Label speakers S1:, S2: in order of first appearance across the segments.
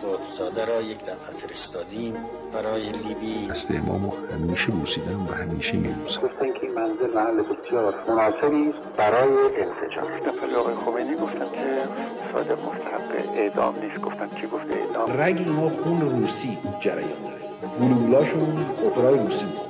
S1: قطبزاده را یک دفعه فرستادیم برای لیبی
S2: دست امامو همیشه بوسیدم و همیشه میبوسم
S3: گفتن که این منزل محل بسیار مناسبی برای انسجام.
S4: دفعه آقای خمینی گفتن که صادق مستحق اعدام نیست. گفتن کی گفته؟ اعدام.
S2: رگ ما خون روسی جریان داره. گلولاشون اپرای روسی بود.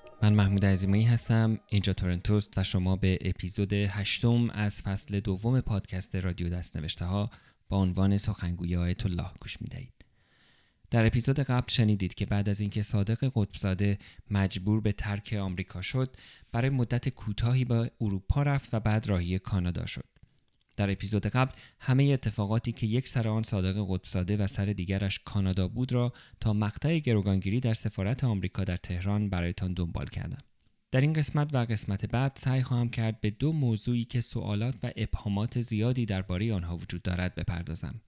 S5: من محمود عزیمایی هستم اینجا تورنتوست و شما به اپیزود هشتم از فصل دوم پادکست رادیو دست نوشته ها با عنوان سخنگوی آیت الله گوش می دهید. در اپیزود قبل شنیدید که بعد از اینکه صادق قطبزاده مجبور به ترک آمریکا شد برای مدت کوتاهی به اروپا رفت و بعد راهی کانادا شد در اپیزود قبل همه اتفاقاتی که یک سر آن صادق قطبزاده و سر دیگرش کانادا بود را تا مقطع گروگانگیری در سفارت آمریکا در تهران برایتان دنبال کردم. در این قسمت و قسمت بعد سعی خواهم کرد به دو موضوعی که سوالات و ابهامات زیادی درباره آنها وجود دارد بپردازم.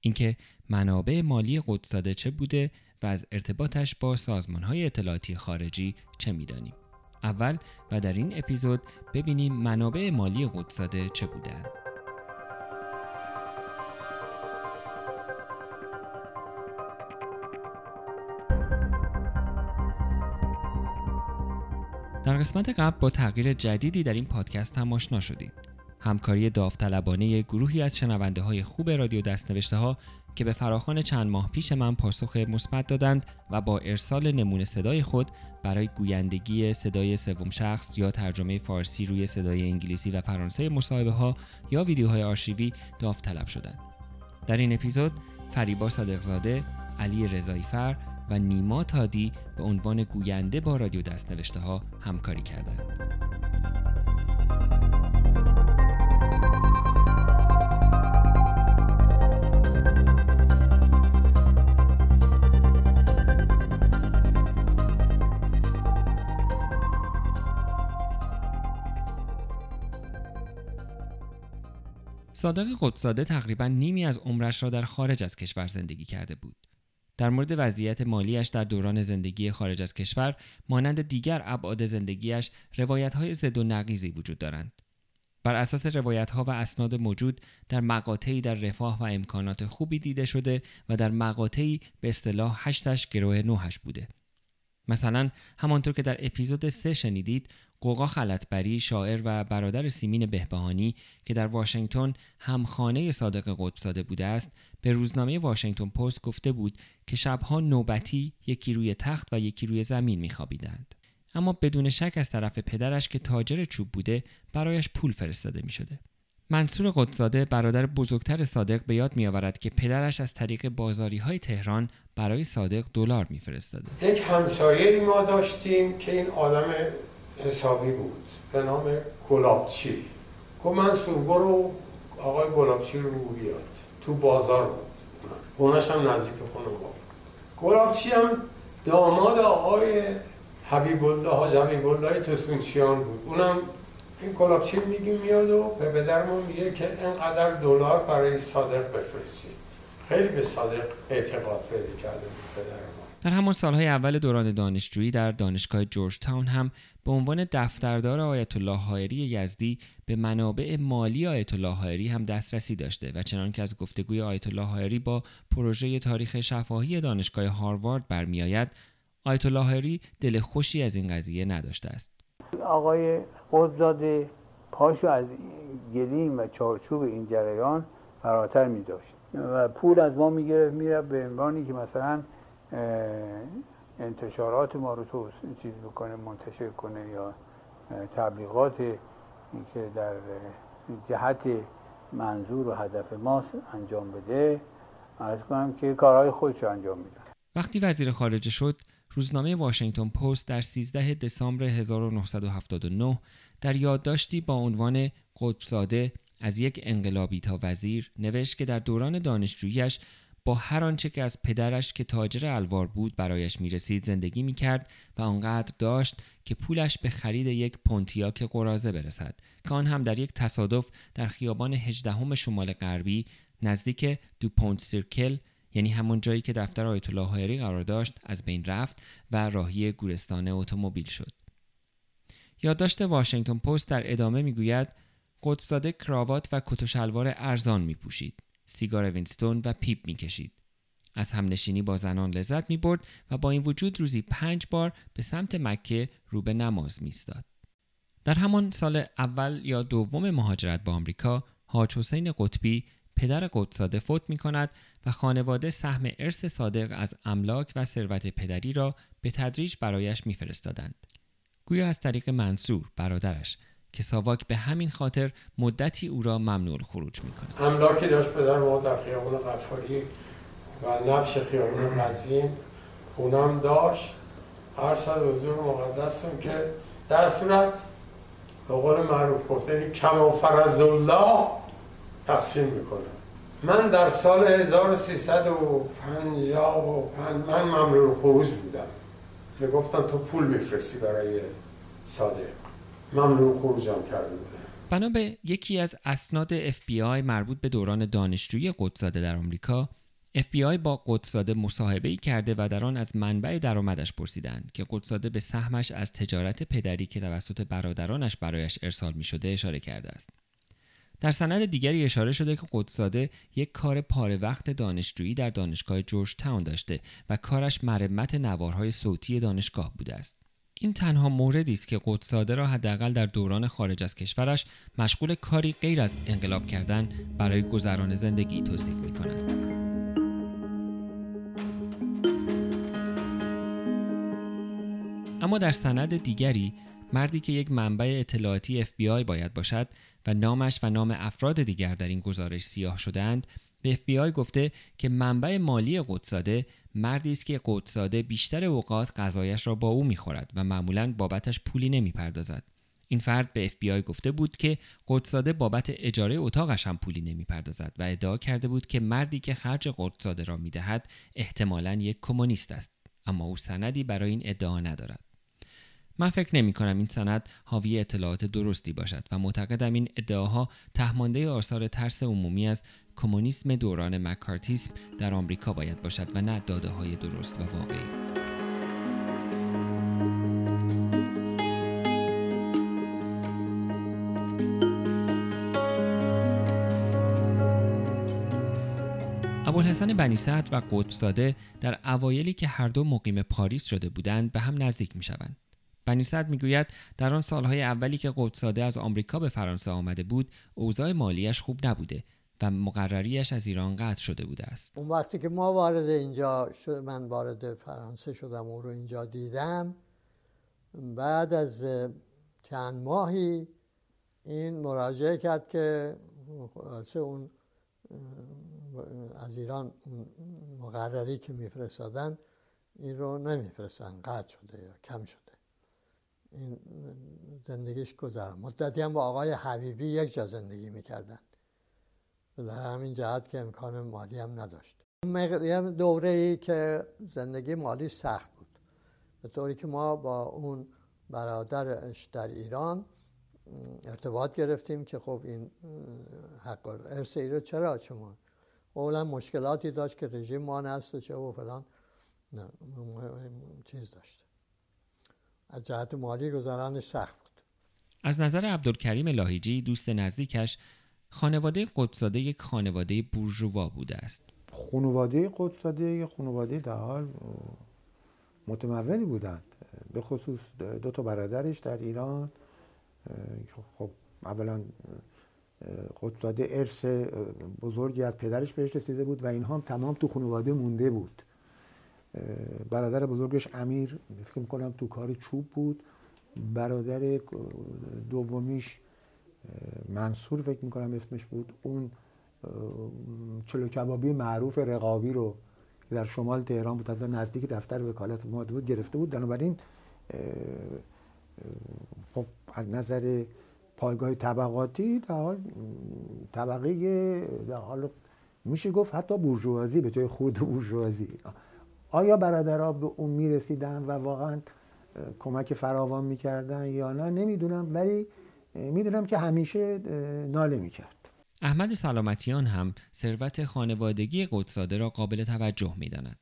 S5: اینکه منابع مالی قدسزاده چه بوده و از ارتباطش با سازمانهای اطلاعاتی خارجی چه می‌دانیم. اول و در این اپیزود ببینیم منابع مالی قدسزاده چه بودند در قسمت قبل با تغییر جدیدی در این پادکست هم آشنا شدید همکاری داوطلبانه گروهی از شنونده های خوب رادیو دستنوشته ها که به فراخان چند ماه پیش من پاسخ مثبت دادند و با ارسال نمونه صدای خود برای گویندگی صدای سوم شخص یا ترجمه فارسی روی صدای انگلیسی و فرانسه مصاحبه ها یا ویدیوهای آرشیوی داوطلب شدند. در این اپیزود فریبا صادقزاده، علی رضاییفر و نیما تادی به عنوان گوینده با رادیو دستنوشته ها همکاری کردند. صادق قدساده تقریبا نیمی از عمرش را در خارج از کشور زندگی کرده بود. در مورد وضعیت مالیش در دوران زندگی خارج از کشور مانند دیگر ابعاد زندگیش روایت های زد و نقیزی وجود دارند. بر اساس روایت ها و اسناد موجود در مقاطعی در رفاه و امکانات خوبی دیده شده و در مقاطعی به اصطلاح هشتش گروه نوهش بوده. مثلا همانطور که در اپیزود سه شنیدید قوقا خلطبری شاعر و برادر سیمین بهبهانی که در واشنگتن همخانه صادق قطبزاده بوده است به روزنامه واشنگتن پست گفته بود که شبها نوبتی یکی روی تخت و یکی روی زمین میخوابیدند اما بدون شک از طرف پدرش که تاجر چوب بوده برایش پول فرستاده می شده. منصور قطبزاده برادر بزرگتر صادق به یاد می آورد که پدرش از طریق بازاری های تهران برای صادق دلار میفرستاده.
S6: یک همسایه ما داشتیم که این آدم حسابی بود به نام گلابچی. گفت منصور برو آقای گلابچی رو بیاد. تو بازار بود. خونش هم نزدیک خونه ما گلابچی هم داماد آقای حبیب الله حاج حبیب الله بود. اونم این گلابچی میگیم میاد و به پدرمون میگه که اینقدر دلار برای صادق بفرستید. خیلی به صادق اعتقاد پیدا کرده بود پدرم
S5: در همان سالهای اول دوران دانشجویی در دانشگاه جورج تاون هم به عنوان دفتردار آیت الله حائری یزدی به منابع مالی آیت الله حائری هم دسترسی داشته و چنان که از گفتگوی آیت الله حائری با پروژه تاریخ شفاهی دانشگاه هاروارد برمیآید آیت الله حائری دل خوشی از این قضیه نداشته است.
S7: آقای قطبزاده پاشو از گلیم و چارچوب این جریان فراتر می داشت و پول از ما می‌گرفت میره به عنوانی که مثلا انتشارات ما رو تو چیز بکنه منتشر کنه یا تبلیغات که در جهت منظور و هدف ما انجام بده از کنم که کارهای خودش انجام میده
S5: وقتی وزیر خارجه شد روزنامه واشنگتن پست در 13 دسامبر 1979 در یادداشتی با عنوان قطبزاده از یک انقلابی تا وزیر نوشت که در دوران دانشجوییش با هر آنچه که از پدرش که تاجر الوار بود برایش می رسید زندگی می کرد و آنقدر داشت که پولش به خرید یک پونتیاک قرازه برسد که آن هم در یک تصادف در خیابان هجدهم شمال غربی نزدیک دو پونت سیرکل یعنی همون جایی که دفتر آیت الله هایری قرار داشت از بین رفت و راهی گورستان اتومبیل شد یادداشت واشنگتن پست در ادامه می‌گوید قطب‌زاده کراوات و کت و شلوار ارزان می پوشید سیگار وینستون و پیپ می کشید. از همنشینی با زنان لذت می برد و با این وجود روزی پنج بار به سمت مکه رو به نماز می در همان سال اول یا دوم مهاجرت به آمریکا حاج حسین قطبی پدر قطب‌زاده فوت می کند و خانواده سهم ارث صادق از املاک و ثروت پدری را به تدریج برایش میفرستادند. گویا از طریق منصور برادرش که ساواک به همین خاطر مدتی او را ممنوع خروج می کند.
S6: املاکی داشت پدر ما در خیابان قفاری و نبش خیابان قزوین خونم داشت هر صد حضور مقدستون که در صورت به قول معروف گفتنی کما فرز الله تقسیم می‌کنه من در سال 1355 من ممنوع خروج بودم. می‌گفتن تو پول میفرستی برای صادق. ممنوع خروجم کرده بودم
S5: بنا به یکی از اسناد FBI مربوط به دوران دانشجویی قدساده در آمریکا FBI با قدساده مصاحبه ای کرده و در آن از منبع درآمدش پرسیدند که قدساده به سهمش از تجارت پدری که توسط برادرانش برایش ارسال می شده اشاره کرده است. در سند دیگری اشاره شده که قدساده یک کار پاره وقت دانشجویی در دانشگاه جورج تاون داشته و کارش مرمت نوارهای صوتی دانشگاه بوده است. این تنها موردی است که قدساده را حداقل در دوران خارج از کشورش مشغول کاری غیر از انقلاب کردن برای گذران زندگی توصیف می کند. اما در سند دیگری مردی که یک منبع اطلاعاتی FBI باید باشد و نامش و نام افراد دیگر در این گزارش سیاه شدند به FBI گفته که منبع مالی قدساده مردی است که قدساده بیشتر اوقات غذایش را با او می‌خورد و معمولا بابتش پولی نمی‌پردازد. این فرد به FBI گفته بود که قدساده بابت اجاره اتاقش هم پولی نمی‌پردازد و ادعا کرده بود که مردی که خرج قدساده را می‌دهد احتمالا یک کمونیست است. اما او سندی برای این ادعا ندارد. من فکر نمی کنم این سند حاوی اطلاعات درستی باشد و معتقدم این ادعاها تهمانده آثار ترس عمومی از کمونیسم دوران مکارتیسم در آمریکا باید باشد و نه داده های درست و واقعی. ابوالحسن بنی و قطبزاده در اوایلی که هر دو مقیم پاریس شده بودند به هم نزدیک می شوند. بنیصد می‌گوید در آن سالهای اولی که قدساده از آمریکا به فرانسه آمده بود اوضاع مالیش خوب نبوده و مقرریش از ایران قطع شده بوده است.
S8: اون وقتی که ما وارد اینجا شد من وارد فرانسه شدم او رو اینجا دیدم بعد از چند ماهی این مراجعه کرد که اون از ایران مقرری که میفرستادن این رو نمیفرستن قطع شده یا کم شده. این زندگیش گذرم مدتی هم با آقای حبیبی یک جا زندگی می‌کردن. به همین جهت که امکان مالی هم نداشت. یه دوره ای که زندگی مالی سخت بود. به طوری که ما با اون برادرش در ایران ارتباط گرفتیم که خب این حق ارث رو چرا شما؟ اولا مشکلاتی داشت که رژیم ما هست و چه و فلان. نه چیز داشت. از جهت مالی گذرانش سخت بود.
S5: از نظر عبدالکریم لاهیجی دوست نزدیکش خانواده قدساده یک خانواده بورژوا بوده است.
S9: خانواده قدساده یک خانواده در حال متمولی بودند. به خصوص دو تا برادرش در ایران. خب اولا قدساده ارث بزرگی از پدرش بهش رسیده بود و اینها هم تمام تو خانواده مونده بود. برادر بزرگش امیر فکر می‌کنم تو کار چوب بود. برادر دومیش منصور فکر می‌کنم اسمش بود. اون چلو کبابی معروف رقابی رو که در شمال تهران بود. از نزدیک دفتر وکالت ما بود گرفته بود. بنابراین خب از نظر پایگاه طبقاتی در حال طبقه در حال میشه گفت حتی بورژوازی به جای خود بورژوازی. آیا برادرها به اون می‌رسیدن و واقعا کمک فراوان می‌کردن یا نه؟ نمی‌دونم ولی می‌دونم که همیشه ناله می‌کرد.
S5: احمد سلامتیان هم ثروت خانوادگی قدساده را قابل توجه می‌داند.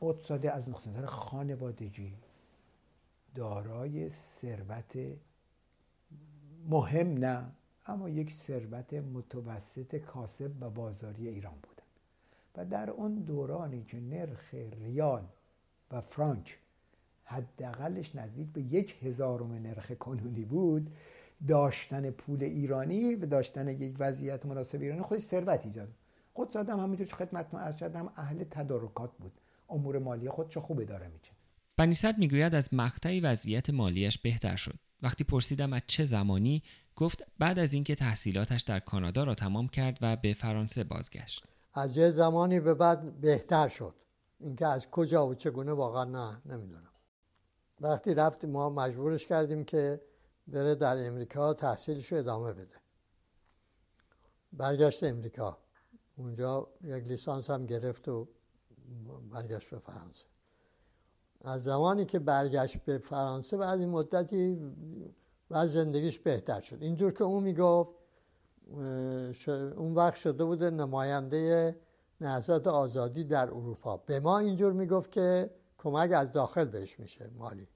S7: قدساده از نقطه خانوادگی دارای ثروت مهم نه اما یک ثروت متوسط کاسب و بازاری ایران بودن و در اون دورانی که نرخ ریال و فرانک حداقلش نزدیک به یک هزارم نرخ کنونی بود داشتن پول ایرانی و داشتن یک وضعیت مناسب ایرانی خودش ثروت ایجاد. قدس آدم همینطور خدمت از هم اهل تدارکات بود. امور مالی خودش خوب اداره می‌کرد
S5: بنیصد می‌گوید از مقطعی وضعیت مالیش بهتر شد. وقتی پرسیدم از چه زمانی گفت بعد از اینکه تحصیلاتش در کانادا را تمام کرد و به فرانسه بازگشت.
S8: از یه زمانی به بعد بهتر شد. اینکه از کجا و چگونه واقعا نه نمی‌دونم. وقتی رفتیم ما مجبورش کردیم که بره در امریکا تحصیلش رو ادامه بده. برگشت امریکا. اونجا یک لیسانس هم گرفت و برگشت به فرانسه. از زمانی که برگشت به فرانسه بعد این مدتی و زندگیش بهتر شد. اینجور که اون می‌گفت اون وقت شده بوده نماینده نهضت آزادی در اروپا. به ما اینجور می‌گفت که کمک از داخل بهش میشه مالی.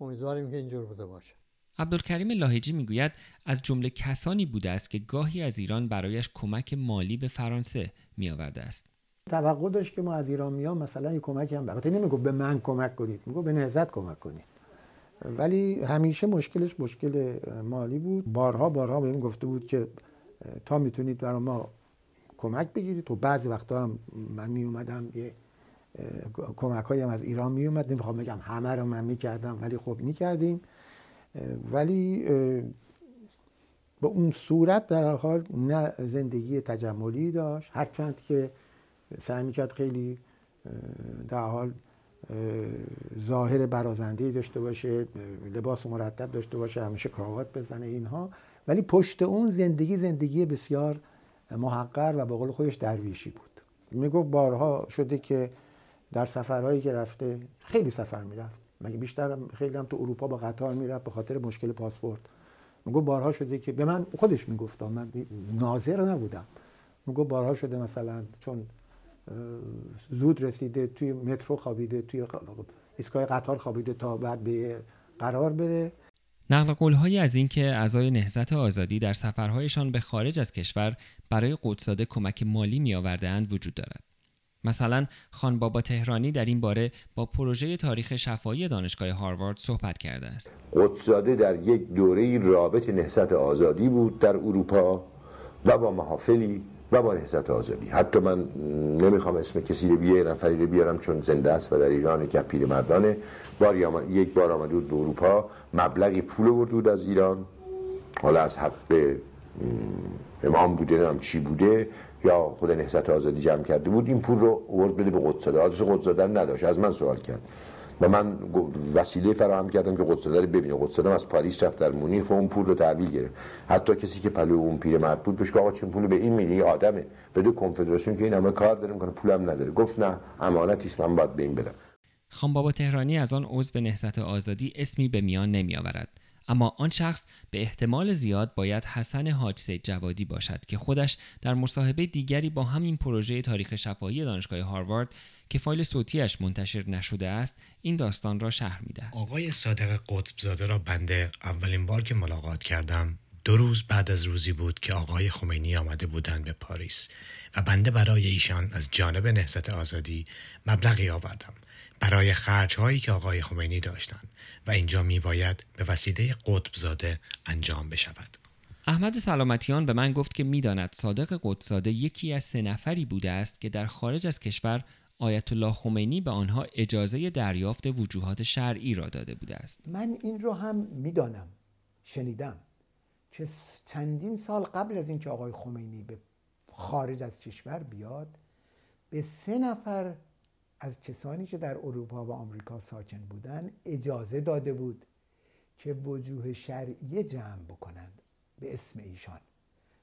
S8: امیدواریم که اینجور بوده باشه.
S5: عبدالکریم لاهیجی می‌گوید از جمله کسانی بوده است که گاهی از ایران برایش کمک مالی به فرانسه میآورده است.
S9: توقع داشت که ما از ایران میام مثلا یه کمکی هم البته نمیگو به من کمک کنید میگو به نهزت کمک کنید. ولی همیشه مشکلش مشکل مالی بود. بارها بارها بهم گفته بود که تا می‌تونید برای ما کمک بگیرید. تو بعضی وقتا هم من می اومدم یه کمک هم از ایران می اومد نمی‌خوام بگم همه رو من می‌کردم ولی خب می‌کردیم. ولی به اون صورت در حال نه زندگی تجملی داشت. هرچند که سعی می‌کرد خیلی در حال ظاهر برازنده داشته باشه لباس مرتب داشته باشه همیشه کراوات بزنه اینها. ولی پشت اون زندگی زندگی بسیار محقر و به قول خودش درویشی بود. می‌گفت بارها شده که در سفرهایی که رفته خیلی سفر می‌رفت. مگه بیشتر خیلی هم تو اروپا با قطار می‌رفت به خاطر مشکل پاسپورت؟ میگو بارها شده که به من خودش می‌گفت من ناظر نبودم. میگو بارها شده مثلا چون زود رسیده توی مترو خوابیده توی ایستگاه قطار خوابیده تا بعد به قرار بره
S5: نقل قولهایی از اینکه اعضای نهضت آزادی در سفرهایشان به خارج از کشور برای قدساده کمک مالی می اند وجود دارد. مثلا خان بابا تهرانی در این باره با پروژه تاریخ شفایی دانشگاه هاروارد صحبت کرده است.
S2: قدساده در یک دوره رابط نهضت آزادی بود در اروپا و با محافلی و با نهضت آزادی. حتی من نمی‌خوام اسم کسی رو بیارم نفری رو بیارم چون زنده است و در ایران که پیر مردانه بار یک بار آمده بود به اروپا. مبلغی پول برد بود از ایران. حالا از حق امام بوده نام چی بوده یا خود نهضت آزادی جمع کرده بود. این پول رو ورد بده به قدساده آدرس قدساده نداشت. از من سوال کرد. و من وسیله فراهم کردم که قدساده رو ببینه. قدساده از پاریس رفت در مونیخ و اون پول رو تحویل گرفت. حتی کسی که پلو اون پیر مرد بود بهش آقا چون پول به این میدی؟ آدمه. بده کنفدراسیون که این همه کار داره می‌کنه پولم نداره. گفت نه امانتی است من باید به این بدم.
S5: خان بابا تهرانی از آن عضو نهضت آزادی اسمی به میان نمی آورد اما آن شخص به احتمال زیاد باید حسن حاج سید جوادی باشد که خودش در مصاحبه دیگری با همین پروژه تاریخ شفاهی دانشگاه هاروارد که فایل صوتیش منتشر نشده است این داستان را شرح میده.
S10: آقای صادق قطبزاده را بنده اولین بار که ملاقات کردم دو روز بعد از روزی بود که آقای خمینی آمده بودند به پاریس و بنده برای ایشان از جانب نهضت آزادی مبلغی آوردم برای خرج هایی که آقای خمینی داشتند و اینجا می باید به وسیله قطبزاده انجام بشود.
S5: احمد سلامتیان به من گفت که می‌داند صادق قدساده یکی از سه نفری بوده است که در خارج از کشور آیت الله خمینی به آنها اجازه دریافت وجوهات شرعی را داده بوده است.
S7: من این رو هم می‌دانم شنیدم که چندین سال قبل از اینکه آقای خمینی به خارج از کشور بیاد به سه نفر از کسانی که در اروپا و آمریکا ساکن بودند اجازه داده بود که وجوه شرعیه جمع بکنند به اسم ایشان.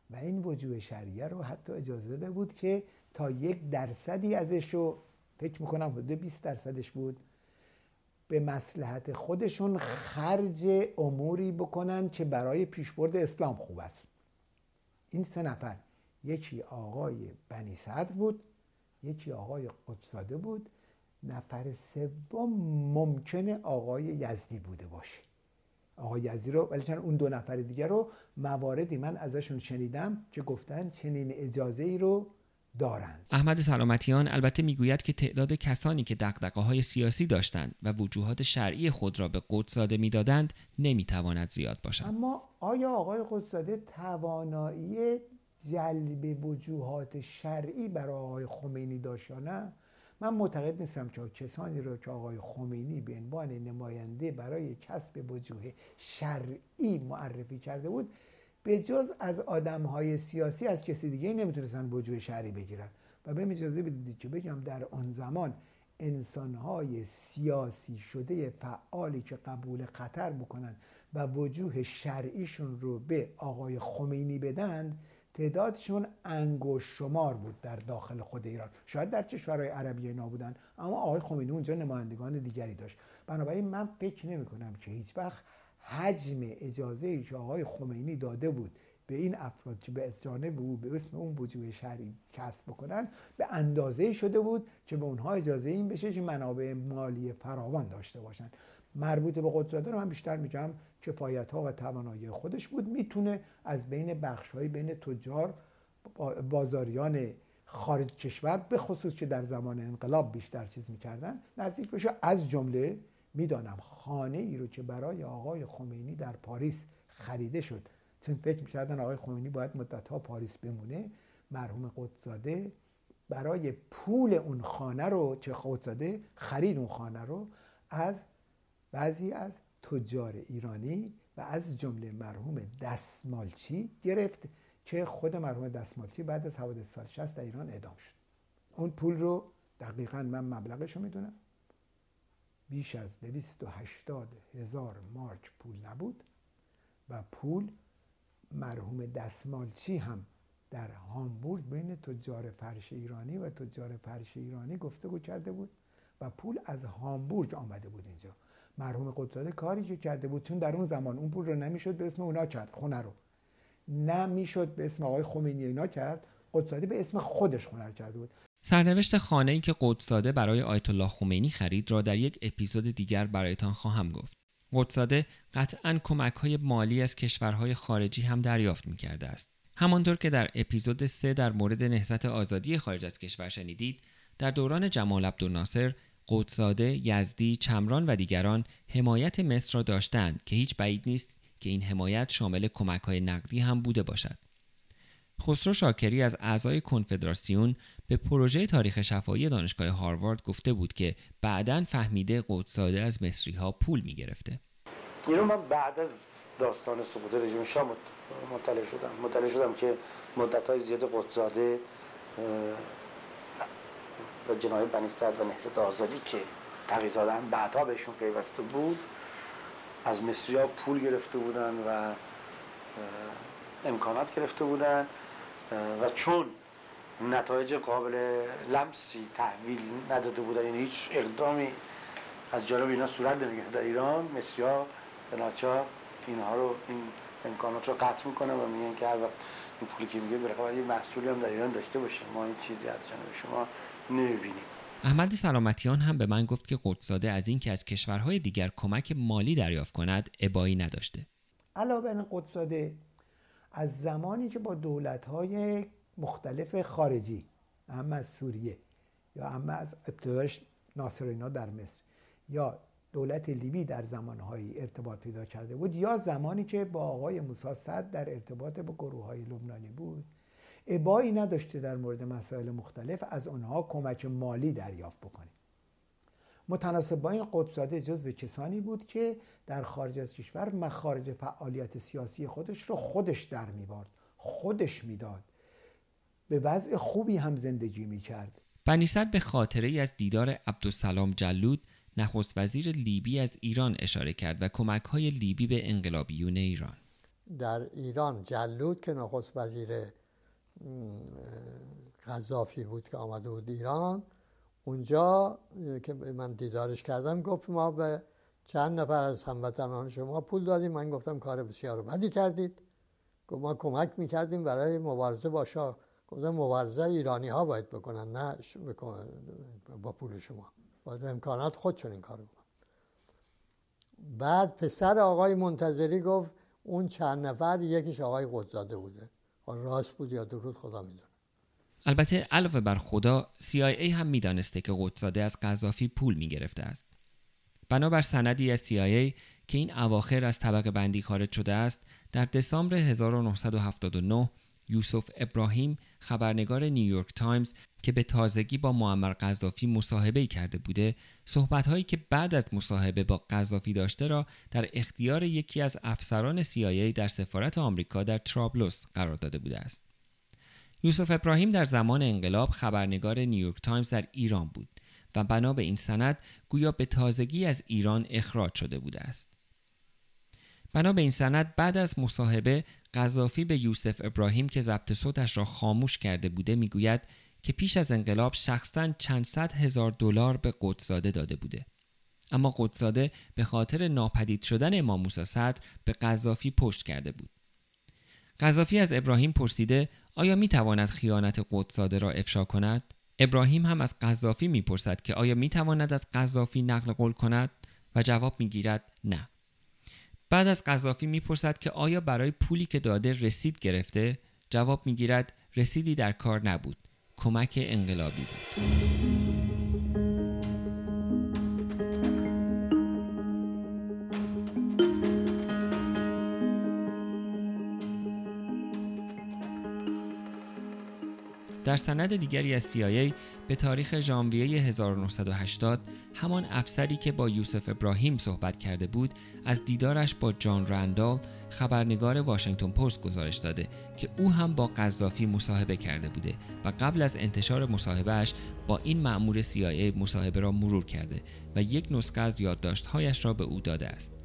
S7: و این وجوه شرعیه رو حتی اجازه داده بود که تا یک درصدی ازش رو فکر می‌کنم حدود 20 درصدش بود به مسلحت خودشون خرج اموری بکنن که برای پیشبرد اسلام خوب است. این سه نفر یکی آقای بنی صدر بود یکی آقای قدساده بود نفر سوم ممکنه آقای یزدی بوده باشه. آقای یزدی رو ولی چند اون دو نفر دیگر رو مواردی من ازشون شنیدم که گفتن چنین اجازه ای رو دارند.
S5: احمد سلامتیان البته می‌گوید که تعداد کسانی که دقدقه های سیاسی داشتند و وجوهات شرعی خود را به قدساده می‌دادند نمی‌تواند زیاد باشد.
S7: اما آیا آقای قدساده توانایی جلب وجوهات شرعی برای آقای خمینی داشت یا نه؟ من معتقد نیستم که کسانی را که آقای خمینی به عنوان نماینده برای کسب وجوه شرعی معرفی کرده بود به جز از آدم های سیاسی از کسی دیگه نمی‌تونستن وجوه شهری بگیرن. و به اجازه بدید که بگم در آن زمان انسان های سیاسی شده فعالی که قبول خطر بکنن و وجوه شرعیشون رو به آقای خمینی بدن تعدادشون انگوش شمار بود در داخل خود ایران. شاید در کشورهای عربی اینا بودن اما آقای خمینی اونجا نمایندگان دیگری داشت. بنابراین من فکر نمی کنم که هیچ وقت حجم اجازه ای که آقای خمینی داده بود به این افراد که به به او به اسم اون وجوه شهری کسب بکنن به اندازه شده بود که به اونها اجازه این بشه که منابع مالی فراوان داشته باشن. مربوط به قدرت رو من بیشتر میگم کفایت ها و توانایی خودش بود. می‌تونه از بین بخش های بین تجار بازاریان خارج کشور به خصوص که در زمان انقلاب بیشتر چیز می‌کردن نزدیک بشه از جمله می‌دانم خانه ای رو که برای آقای خمینی در پاریس خریده شد. چون فکر می‌کردن آقای خمینی باید مدت ها پاریس بمونه. مرحوم قدزاده برای پول اون خانه رو که قدزاده خرید اون خانه رو از بعضی از تجار ایرانی و از جمله مرحوم دستمالچی گرفت که خود مرحوم دستمالچی بعد از حوادث سال 60 در ایران اعدام شد. اون پول رو دقیقا من مبلغش رو می‌دونم. بیش از 280 هزار مارک پول نبود و پول مرحوم دستمالچی هم در هامبورگ بین تجار فرش ایرانی و تجار فرش ایرانی گفتگو کرده بود و پول از هامبورگ آمده بود اینجا. مرحوم قدرت کاری که کرده بود چون در اون زمان اون پول رو نمی‌شد به اسم اونا کرد خونه رو. نمی‌شد به اسم آقای خمینی اینا کرد قدرت به اسم خودش خونه کرده بود.
S5: سرنوشت خانه ای که قدساده برای آیت الله خمینی خرید را در یک اپیزود دیگر برایتان خواهم گفت. قدساده قطعا کمک های مالی از کشورهای خارجی هم دریافت می کرده است. همانطور که در اپیزود 3 در مورد نهضت آزادی خارج از کشور شنیدید، در دوران جمال عبدالناصر قدساده، یزدی، چمران و دیگران حمایت مصر را داشتند که هیچ بعید نیست که این حمایت شامل کمک های نقدی هم بوده باشد. خسرو شاکری از اعضای کنفدراسیون به پروژه تاریخ شفایی دانشگاه هاروارد گفته بود که بعدا فهمیده قدساده از مصری ها پول می گرفته.
S11: من بعد از داستان سقوط رژیم شاه مطلع شدم مطلع شدم که مدت های زیاد قدساده و جنای بنی و نهضت آزادی که تقیزاده هم بعدها بهشون پیوسته بود از مصری ها پول گرفته بودن و امکانات گرفته بودن و چون نتایج قابل لمسی تحویل نداده بودن یعنی هیچ اقدامی از جانب اینا صورت نمی‌گرفت. در ایران مسیا به ناچار اینها رو این امکانات رو قطع می‌کنه و میگن که هر وقت این پولی که میگه بالاخره یه محصولی هم در ایران داشته باشه. ما این چیزی از جانب شما نمی‌بینیم.
S5: احمد سلامتیان هم به من گفت که قدساده از اینکه از کشورهای دیگر کمک مالی دریافت کند ابایی نداشته.
S7: علاوه بر قدساده از زمانی که با دولت‌های مختلف خارجی اما از سوریه یا اما از ابتدایش ناصر اینا در مصر یا دولت لیبی در زمانهایی ارتباط پیدا کرده بود یا زمانی که با آقای موسی صد در ارتباط با گروه های لبنانی بود ابایی نداشته در مورد مسائل مختلف از آنها کمک مالی دریافت بکنه. متناسب با این قدساده جزو کسانی بود که در خارج از کشور مخارج فعالیت سیاسی خودش رو خودش در میبارد خودش می‌داد. به وضع خوبی هم زندگی می‌کرد.
S5: بنی صدر به خاطره ای از دیدار عبدالسلام جلود نخست وزیر لیبی از ایران اشاره کرد و کمک های لیبی به انقلابیون ایران.
S8: در ایران جلود که نخست وزیر قذافی بود که آمده بود ایران اونجا که من دیدارش کردم گفت ما به چند نفر از هموطنان شما پول دادیم. من گفتم کار بسیار بدی کردید. گفت ما کمک می‌کردیم برای مبارزه با شاه. گفتم مبارزه ایرانی ها باید بکنن نه با پول شما. باید امکانات خودشون این کار بکنن. بعد پسر آقای منتظری گفت اون چند نفر یکیش آقای قدزاده بوده. راست بود یا درود خدا می‌دونه.
S5: البته علاوه بر خدا CIA هم می‌دانسته که قطب‌زاده از قذافی پول می‌گرفته است. بنابر سندی از CIA که این اواخر از طبقه بندی خارج شده است در دسامبر 1979 یوسف ابراهیم خبرنگار نیویورک تایمز که به تازگی با معمر قذافی مصاحبه کرده بوده صحبتهایی که بعد از مصاحبه با قذافی داشته را در اختیار یکی از افسران CIA در سفارت آمریکا در طرابلس قرار داده بوده است. یوسف ابراهیم در زمان انقلاب خبرنگار نیویورک تایمز در ایران بود و بنا به این سند گویا به تازگی از ایران اخراج شده بوده است. بنا به این سند بعد از مصاحبه قذافی به یوسف ابراهیم که ضبط صوتش را خاموش کرده بوده می‌گوید که پیش از انقلاب شخصا چند صد هزار دلار به قطب‌زاده داده بوده. اما قطب‌زاده به خاطر ناپدید شدن امام موسی صدر به قذافی پشت کرده بود. قذافی از ابراهیم پرسیده آیا می تواند خیانت قدساده را افشا کند؟ ابراهیم هم از قذافی می‌پرسد که آیا می تواند از قذافی نقل قول کند؟ و جواب می‌گیرد نه. بعد از قذافی می‌پرسد که آیا برای پولی که داده رسید گرفته؟ جواب می‌گیرد رسیدی در کار نبود. کمک انقلابی بود. در سند دیگری از CIA به تاریخ ژانویه 1980 همان افسری که با یوسف ابراهیم صحبت کرده بود از دیدارش با جان رندال خبرنگار واشنگتن پست گزارش داده که او هم با قذافی مصاحبه کرده بوده و قبل از انتشار مصاحبهش با این مأمور CIA مصاحبه را مرور کرده و یک نسخه از یادداشتهایش را به او داده است.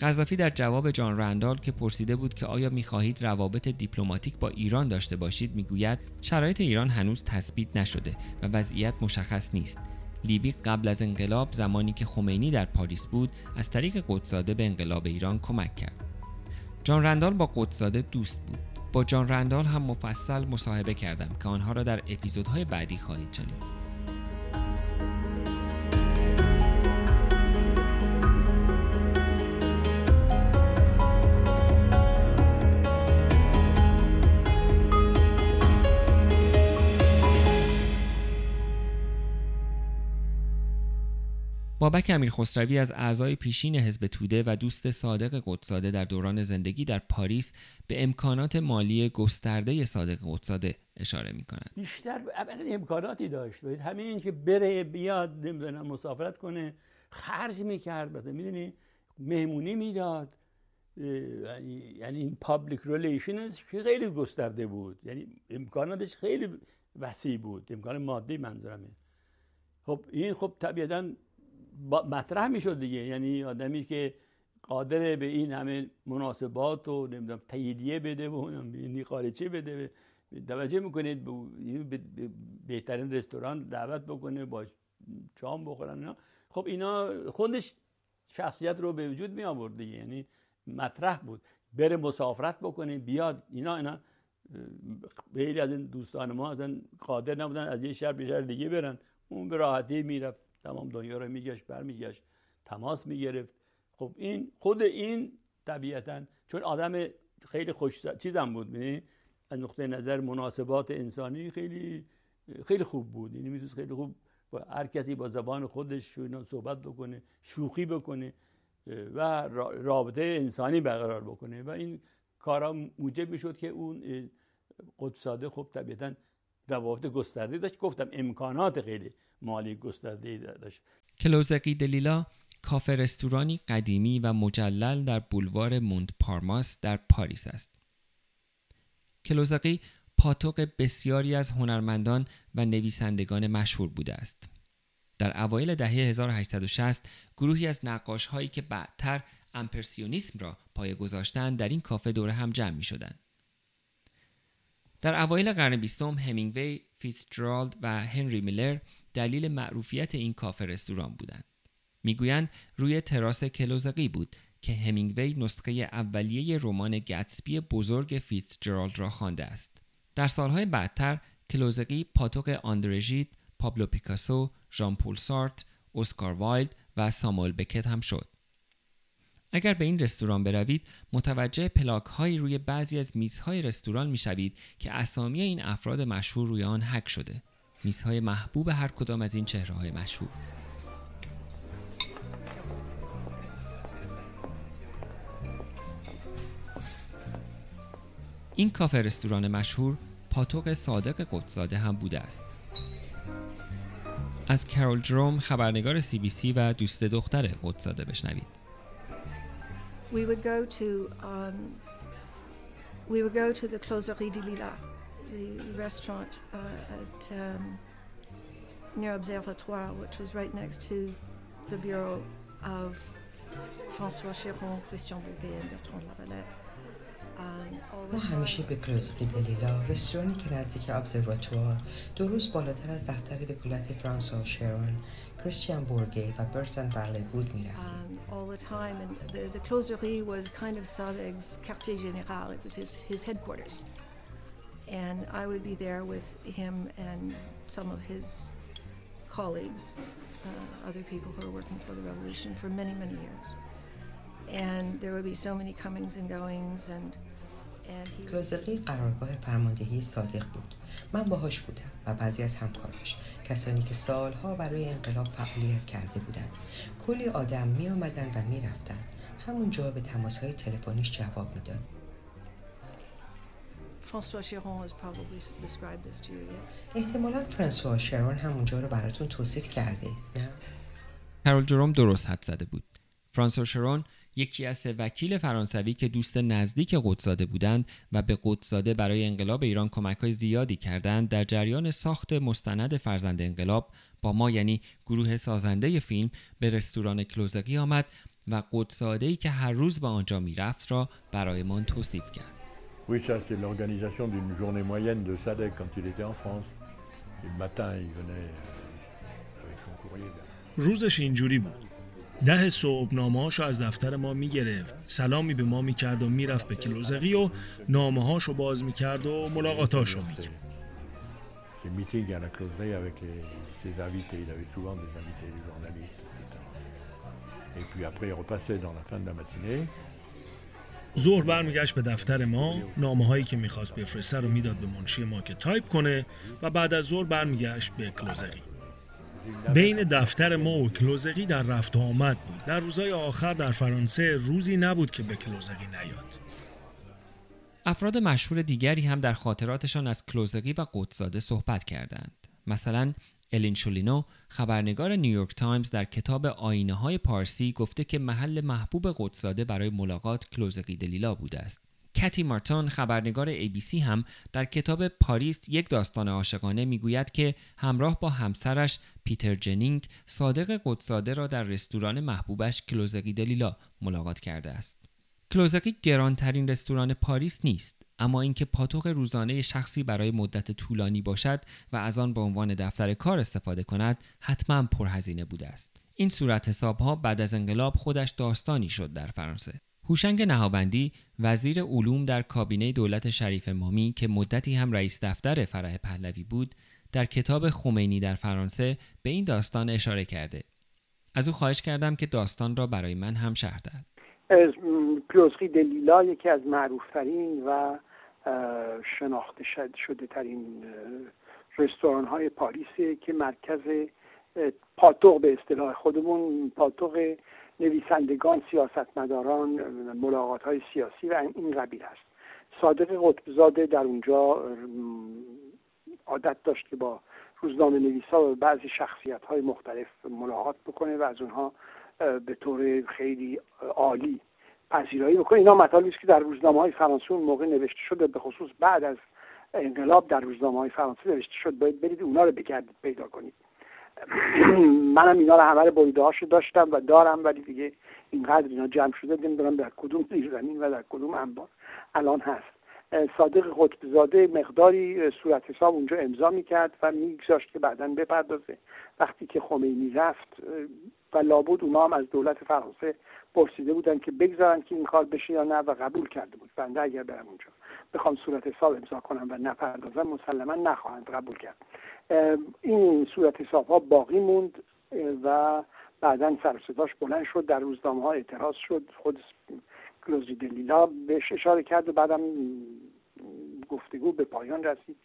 S5: قذافی در جواب جان رندال که پرسیده بود که آیا می‌خواهید روابط دیپلماتیک با ایران داشته باشید می‌گوید شرایط ایران هنوز تثبیت نشده و وضعیت مشخص نیست. لیبی قبل از انقلاب زمانی که خمینی در پاریس بود از طریق قدساده به انقلاب ایران کمک کرد. جان رندال با قدساده دوست بود. با جان رندال هم مفصل مصاحبه کردم که آنها را در اپیزودهای بعدی خواهید شنید. بابک امیر خسروی از اعضای پیشین حزب توده و دوست صادق قطب‌زاده در دوران زندگی در پاریس به امکانات مالی گسترده صادق قطب‌زاده اشاره می کند.
S12: بیشتر امکاناتی داشت. همین که بره بیاد نمی‌دونم مسافرت کنه خرج می‌کرد. مثلا می‌دونی مهمونی می‌داد. یعنی این public relations خیلی گسترده بود. یعنی امکاناتش خیلی وسیع بود. امکان مادی منظورمه. خب این خب طبیعتا مطرح می‌شد دیگه. یعنی آدمی که قادر به این همه مناسبات و نمی‌دونم تاییدیه بده و این خارجی بده. توجه می‌کنید به بهترین رستوران دعوت بکنه با چام بخورن اینا. خب اینا خودش شخصیت رو به وجود می آورد دیگه. یعنی مطرح بود. بره مسافرت بکنه بیاد. اینا اینا خیلی از این دوستان ما اصلا قادر نبودن از یه شهر به شهر دیگه برن. اون به راحتی می‌رفت. تمام دنیا رو میگشت برمیگشت تماس می‌گرفت. خب این خود این طبیعتا چون آدم خیلی خوش چیزم بود بینی از نقطه نظر مناسبات انسانی خیلی خیلی خوب بود. یعنی می‌تونست خیلی خوب با هر کسی با زبان خودش صحبت بکنه شوخی بکنه و رابطه انسانی برقرار بکنه. و این کارا موجب می‌شد که اون قدساده خب طبیعتا روابط گسترده داشت. گفتم امکانات خیلی مالی گسترده داشت
S5: کلوزقی دلیلا کافه رستورانی قدیمی و مجلل در بولوار مونت پارماس در پاریس است. کلوزقی پاتوق بسیاری از هنرمندان و نویسندگان مشهور بوده است. در اوایل دهه 1860 گروهی از نقاش هایی که بعدتر امپرسیونیسم را پایه گذاشتند در این کافه دور هم جمع می شدند. در اوایل قرن بیستم همینگوی، فیتزجرالد و هنری میلر دلیل معروفیت این کافه رستوران بودند. می‌گویند روی تراس کلوزقی بود که همینگوی نسخه اولیه رمان گتسبی بزرگ فیتزجرالد را خوانده است. در سالهای بعدتر کلوزقی پاتوق آندره ژید، پابلو پیکاسو، ژان پل سارتر، اسکار وایلد و ساموئل بکت هم شد. اگر به این رستوران بروید متوجه پلاک هایی روی بعضی از میزهای رستوران می شوید که اسامی این افراد مشهور روی آن حک شده میزهای محبوب هر کدام از این چهره های مشهور. این کافه رستوران مشهور پاتوق صادق قدساده هم بوده است. از کرول جروم خبرنگار سی بی سی و دوست دختر قدساده بشنوید.
S13: We would go to um, we would go to the Closerie de the restaurant uh, at um, near Observatoire, which was right next to the bureau of François Chiron, Christian Bourguet, and Bertrand Lavalette.
S14: ما همیشه به کلوزقی دلیلا رستورانی که نزدیک ابزرواتوار دو روز بالاتر از دفتر وکالت فرانسوا شرون کریستیان بورگی و برتن بله بود می رفتیم
S13: um, all the time and the, the closerie was kind of Sadeg's quartier général it was his, his headquarters and I would be there with him and some of his colleagues uh, other people who were working for the revolution for many many years and there would be so many comings and goings and
S14: کلوزقی قرارگاه فرماندهی صادق بود من باهاش بودم و بعضی از همکاراش کسانی که سالها برای انقلاب فعالیت کرده بودند کلی آدم می آمدن و می رفتن همونجا به تماس های تلفنیش جواب میداد احتمالا فرانسوا شرون همونجا رو براتون توصیف کرده نه؟
S5: کرول جروم درست حد زده بود فرانسوا شرون یکی از سه وکیل فرانسوی که دوست نزدیک قدساده بودند و به قدساده برای انقلاب ایران کمک های زیادی کردند در جریان ساخت مستند فرزند انقلاب با ما یعنی گروه سازنده فیلم به رستوران کلوزقی آمد و قدساده ای که هر روز به آنجا می‌رفت را برایمان توصیف کرد.
S15: Oui, ça c'est l'organisation d'une journée moyenne de SADEC quand il était en France. Et le matin, il venait avec son courrier.
S16: روزش اینجوری بود. ده صبح نامه‌هاشو از دفتر ما میگرفت سلامی به ما میکرد و میرفت به کلوزقی و نامه‌هاشو باز میکرد و ملاقاتاشو میکرد
S15: Ces meetings à la closerie avec les, ses invités, il avait souvent des invités, des journalistes, etc. Et puis après, il repassait dans la fin de la matinée.
S16: ظهر برمیگشت به دفتر ما. نامه هایی که می‌خواست بفرسته رو می‌داد به منشی ما که تایپ کنه و بعد از ظهر برمیگشت به کلوزقی. بین دفتر ما و کلوزقی در رفت و آمد بود. در روزهای آخر در فرانسه روزی نبود که به کلوزقی نیاد.
S5: افراد مشهور دیگری هم در خاطراتشان از کلوزقی و قطب‌زاده صحبت کردند. مثلا الین شولینو خبرنگار نیویورک تایمز در کتاب آینه های پارسی گفته که محل محبوب قطب‌زاده برای ملاقات کلوزقی دلیلا بوده است کتی مارتون خبرنگار ABC هم در کتاب پاریس یک داستان عاشقانه می‌گوید که همراه با همسرش پیتر جنینگ صادق قدساده را در رستوران محبوبش کلوزقی دلیلا ملاقات کرده است. کلوزقی گرانترین رستوران پاریس نیست اما اینکه پاتوق روزانه شخصی برای مدت طولانی باشد و از آن به عنوان دفتر کار استفاده کند حتما پرهزینه بوده است. این صورت حساب ها بعد از انقلاب خودش داستانی شد در فرانسه. هوشنگ نهابندی وزیر علوم در کابینه دولت شریف مامی که مدتی هم رئیس دفتر فرح پهلوی بود در کتاب خمینی در فرانسه به این داستان اشاره کرده از او خواهش کردم که داستان را برای من هم شرح دهد
S17: کلوزقی دلیلا یکی از معروفترین و شناخته شده ترین رستوران های پاریسه که مرکز پاتوق به اصطلاح خودمون پاتوق نویسندگان سیاستمداران ملاقات های سیاسی و این قبیل است صادق قطبزاده در اونجا عادت داشت که با روزنامه نویسا و بعضی شخصیت های مختلف ملاقات بکنه و از اونها به طور خیلی عالی پذیرایی بکنه. اینا مطالبی است که در روزنامه های فرانسه اون موقع نوشته شده به خصوص بعد از انقلاب در روزنامه های فرانسه نوشته شد. باید برید اونا رو بگردید پیدا کنید. منم اینا رو همه بریده هاشو داشتم و دارم ولی دیگه اینقدر اینا جمع شده نمی‌دونم در کدوم زیرزمین و در کدوم انبار الان هست. صادق قطبزاده مقداری صورت حساب اونجا امضا می‌کرد و میگذاشت که بعدا بپردازه. وقتی که خمینی رفت و لابد اونا هم از دولت فرانسه پرسیده بودن که بگذارن که این کار بشه یا نه و قبول کرده بود. بنده اگر برم اونجا. بخوام صورت حساب امضا کنم و نپردازم مسلما نخواهند قبول کرد. این صورت حساب ها باقی موند و بعدا سر صداش بلند شد در روزنامه ها اعتراض شد خود کلوزی دلیلا بهش اشاره کرد و بعدم گفتگو به پایان رسید.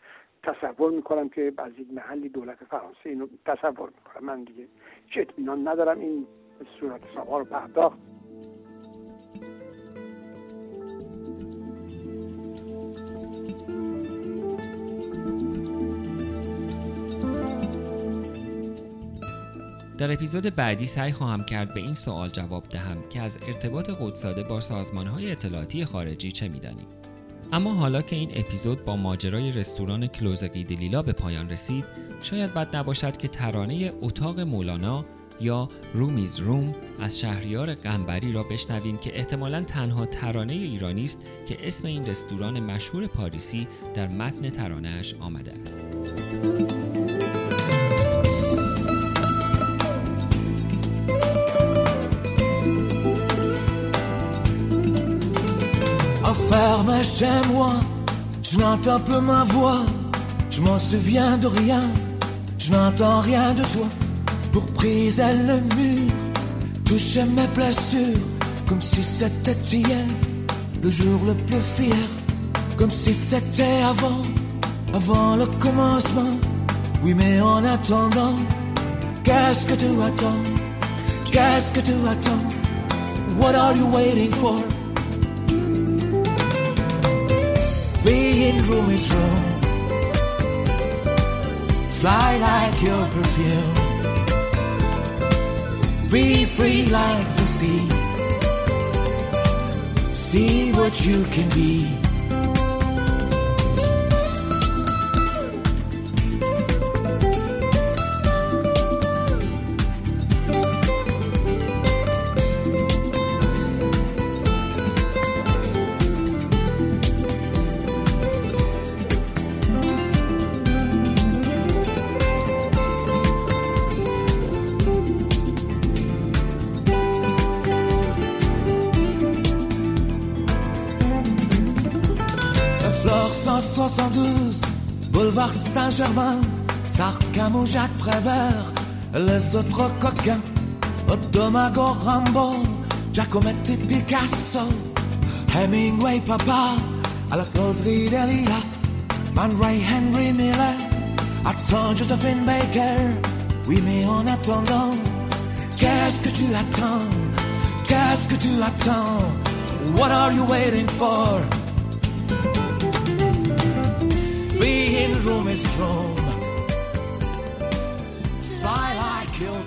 S17: تصور می‌کنم که از یک محلی دولت فرانسه اینو تصور می‌کنم. من دیگه چه اطمینان ندارم. این صورت حساب رو پرداخت.
S5: در اپیزود بعدی سعی خواهم کرد به این سوال جواب دهم که از ارتباط قدساده با های اطلاعاتی خارجی چه می‌دانیم اما حالا که این اپیزود با ماجرای رستوران کلوزقی دلیلا به پایان رسید شاید بد نباشد که ترانه اتاق مولانا یا رومیز روم از شهریار قنبری را بشنویم که احتمالا تنها ترانه ایرانی است که اسم این رستوران مشهور پاریسی در متن ترانهاش آمده است.
S18: Enfermé chez moi, je n'entends plus ma voix, je m'en souviens de rien, je n'entends rien de toi. Pour briser le mur, toucher mes blessures, comme si c'était hier, le jour le plus fier, comme si c'était avant, avant le commencement. Oui, mais en attendant, qu'est-ce que tu attends? Qu'est-ce que tu attends? What are you waiting for? Being room is room. Fly like your perfume. Be free like the sea. See what you can be. Saint-Germain, Sartre, Camus, Jacques Prévert, les autres coquins, Odomago, Rambo, Giacometti, Picasso, Hemingway, Papa, à la closerie d'Elia, Man Ray, Henry Miller, attends Josephine Baker, oui mais en attendant, qu'est-ce que tu attends, qu'est-ce que tu attends, what are you waiting for? Being room is Rome. Fly like your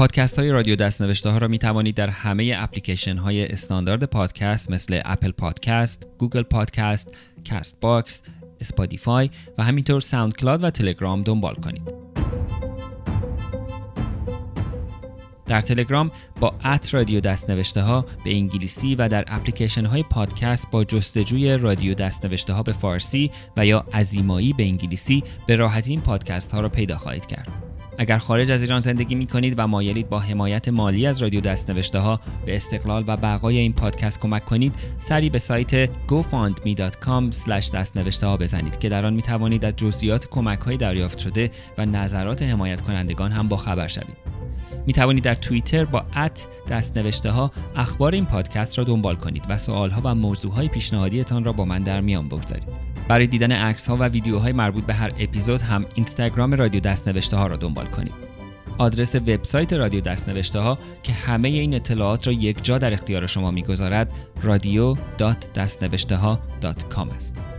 S5: پادکست های رادیو دستنوشته ها را می توانید در همه اپلیکیشن های استاندارد پادکست مثل اپل پادکست، گوگل پادکست، Castbox، Spotify و همینطور SoundCloud و تلگرام دنبال کنید. در تلگرام با at رادیو دستنوشته ها به انگلیسی و در اپلیکیشن های پادکست با جستجوی رادیو دستنوشته ها به فارسی و یا ازیمایی به انگلیسی به راحتی این پادکست ها را پیدا خواهید کرد. اگر خارج از ایران زندگی می کنید و مایلید با حمایت مالی از رادیو دستنوشته ها به استقلال و بقای این پادکست کمک کنید سری به سایت gofundme.com دستنوشته ها بزنید که در آن می توانید از جزئیات کمک های دریافت شده و نظرات حمایت کنندگان هم با خبر شوید. می توانید در توییتر با ات دستنوشته ها اخبار این پادکست را دنبال کنید و سوال ها و موضوع های پیشنهادیتان را با من در میان بگذارید. برای دیدن عکس ها و ویدیوهای مربوط به هر اپیزود هم اینستاگرام رادیو دستنوشته ها را دنبال کنید. آدرس وبسایت رادیو دستنوشته ها که همه این اطلاعات را یک جا در اختیار شما می‌گذارد رادیو.دستنوشته است.